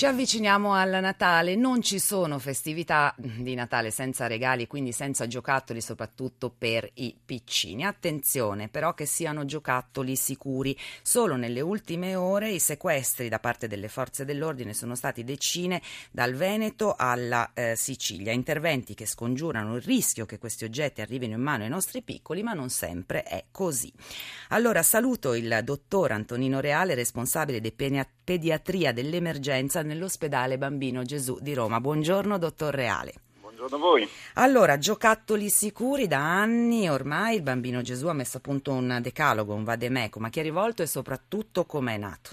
Ci avviciniamo al Natale, non ci sono festività di Natale senza regali, quindi senza giocattoli, soprattutto per i piccini. Attenzione però che siano giocattoli sicuri. Solo nelle ultime ore i sequestri da parte delle forze dell'ordine sono stati decine dal Veneto alla eh, Sicilia. Interventi che scongiurano il rischio che questi oggetti arrivino in mano ai nostri piccoli, ma non sempre è così. Allora saluto il dottor Antonino Reale, responsabile di pediatria dell'emergenza nell'ospedale Bambino Gesù di Roma. Buongiorno, dottor Reale. Buongiorno a voi. Allora, giocattoli sicuri da anni ormai il Bambino Gesù ha messo a punto un decalogo, un vademecum, ma chi è rivolto e soprattutto come è nato?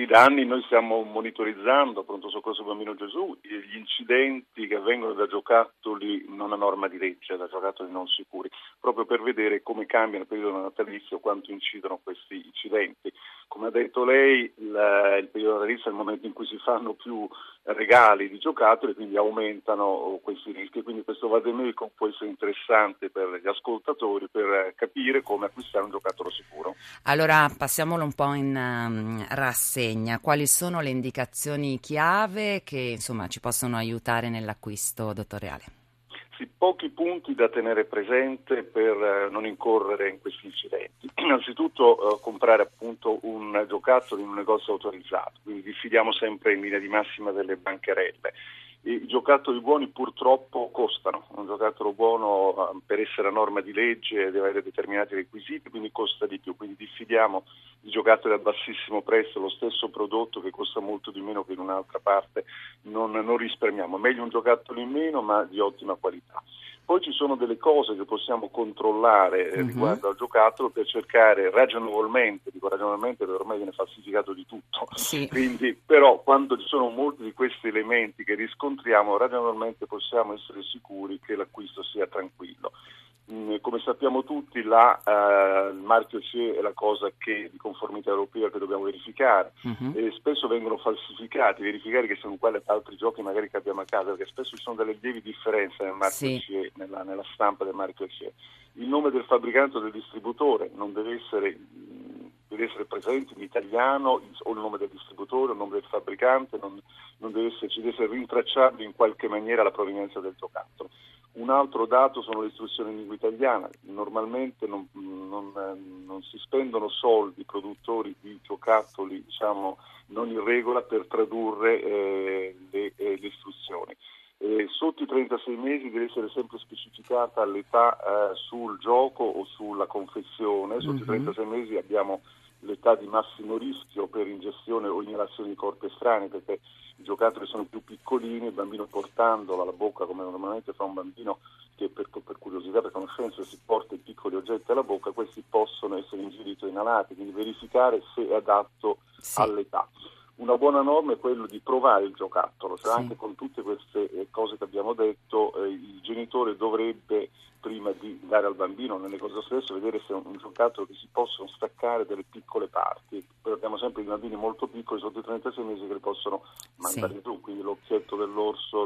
Sì, da anni noi stiamo monitorizzando, pronto soccorso Bambino Gesù, gli incidenti che avvengono da giocattoli non a norma di legge, da giocattoli non sicuri, proprio per vedere come cambia il periodo natalizio, quanto incidono questi incidenti. Come ha detto lei, il, il periodo natalizio è il momento in cui si fanno più regali di giocattoli, quindi aumentano questi rischi. Quindi questo vademecum può essere interessante per gli ascoltatori per capire come acquistare un giocattolo sicuro. Allora passiamolo un po' in um, rassegna. Quali sono le indicazioni chiave che insomma, ci possono aiutare nell'acquisto, dottor Reale? Sì, pochi punti da tenere presente per eh, non incorrere in questi incidenti. Innanzitutto eh, comprare appunto un giocattolo in un negozio autorizzato, quindi diffidiamo sempre in linea di massima delle bancherelle. I giocattoli buoni purtroppo costano, un giocattolo buono eh, per essere a norma di legge deve avere determinati requisiti, quindi costa di più, quindi diffidiamo i giocattoli a bassissimo prezzo, lo stesso prodotto che costa molto di meno che in un'altra parte, non, non risparmiamo, meglio un giocattolo in meno ma di ottima qualità. Poi ci sono delle cose che possiamo controllare uh-huh. riguardo al giocattolo per cercare ragionevolmente, dico ragionevolmente perché ormai viene falsificato di tutto, sì. quindi però quando ci sono molti di questi elementi che riscontriamo ragionevolmente possiamo essere sicuri che l'acquisto sia tranquillo. Mm, come sappiamo tutti la, uh, il marchio CE è la cosa che, di conformità europea che dobbiamo verificare uh-huh. e spesso vengono falsificati, verificare che sono uguali ad altri giochi magari che abbiamo a casa perché spesso ci sono delle lievi differenze nel marchio sì. CE, nella, nella, stampa del marchio CE. Il nome del fabbricante o del distributore non deve essere, deve essere presente in italiano o il nome del distributore o il nome del fabbricante, non, non deve esserci, deve essere rintracciabile in qualche maniera la provenienza del giocattolo. Un altro dato sono le istruzioni in lingua italiana, normalmente non, non, non si spendono soldi produttori di giocattoli diciamo, non in regola per tradurre eh, le, eh, le, istruzioni. Eh, sotto i 36 mesi deve essere sempre specificata l'età eh, sul gioco o sulla confezione, sotto mm-hmm. i 36 mesi abbiamo l'età di massimo rischio per ingestione o inalazione di corpi estranei perché i giocattoli sono più piccolini, il bambino portandolo alla bocca come normalmente fa un bambino che per, per curiosità, per conoscenza si porta i piccoli oggetti alla bocca, questi possono essere ingeriti o inalati, quindi verificare se è adatto sì. all'età. Una buona norma è quello di provare il giocattolo, cioè sì. anche con tutte queste eh, cose che abbiamo detto eh, il genitore dovrebbe prima di dare al bambino nel negozio stesso vedere se è un giocattolo che si possono staccare delle piccole parti. Poi abbiamo sempre i bambini molto piccoli, sotto i 36 mesi, che li possono mandare sì. giù, quindi l'occhietto dell'orso,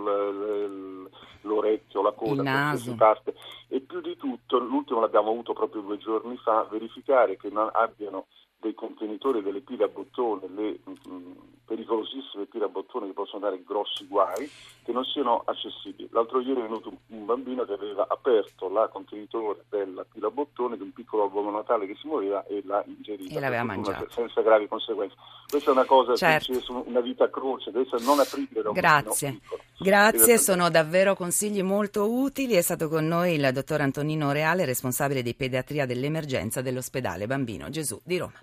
l'orecchio, la coda, qualsiasi parte. E più di tutto, l'ultimo l'abbiamo avuto proprio due giorni fa, verificare che non abbiano dei contenitori delle pile a bottone, le mh, mm, pericolosissime pile a bottone che possono dare grossi guai, che non siano accessibili. L'altro ieri è venuto un bambino che aveva aperto la contenitore della pila a bottone di un piccolo albero natale che si muoveva e l'ha ingerita e l'aveva mangiato. senza gravi conseguenze. Questa è una cosa certo. che su una vita croce, deve essere non aprire da un Grazie. Grazie, sono davvero consigli molto utili. È stato con noi il dottor Antonino Reale, responsabile di pediatria dell'emergenza dell'ospedale Bambino Gesù di Roma.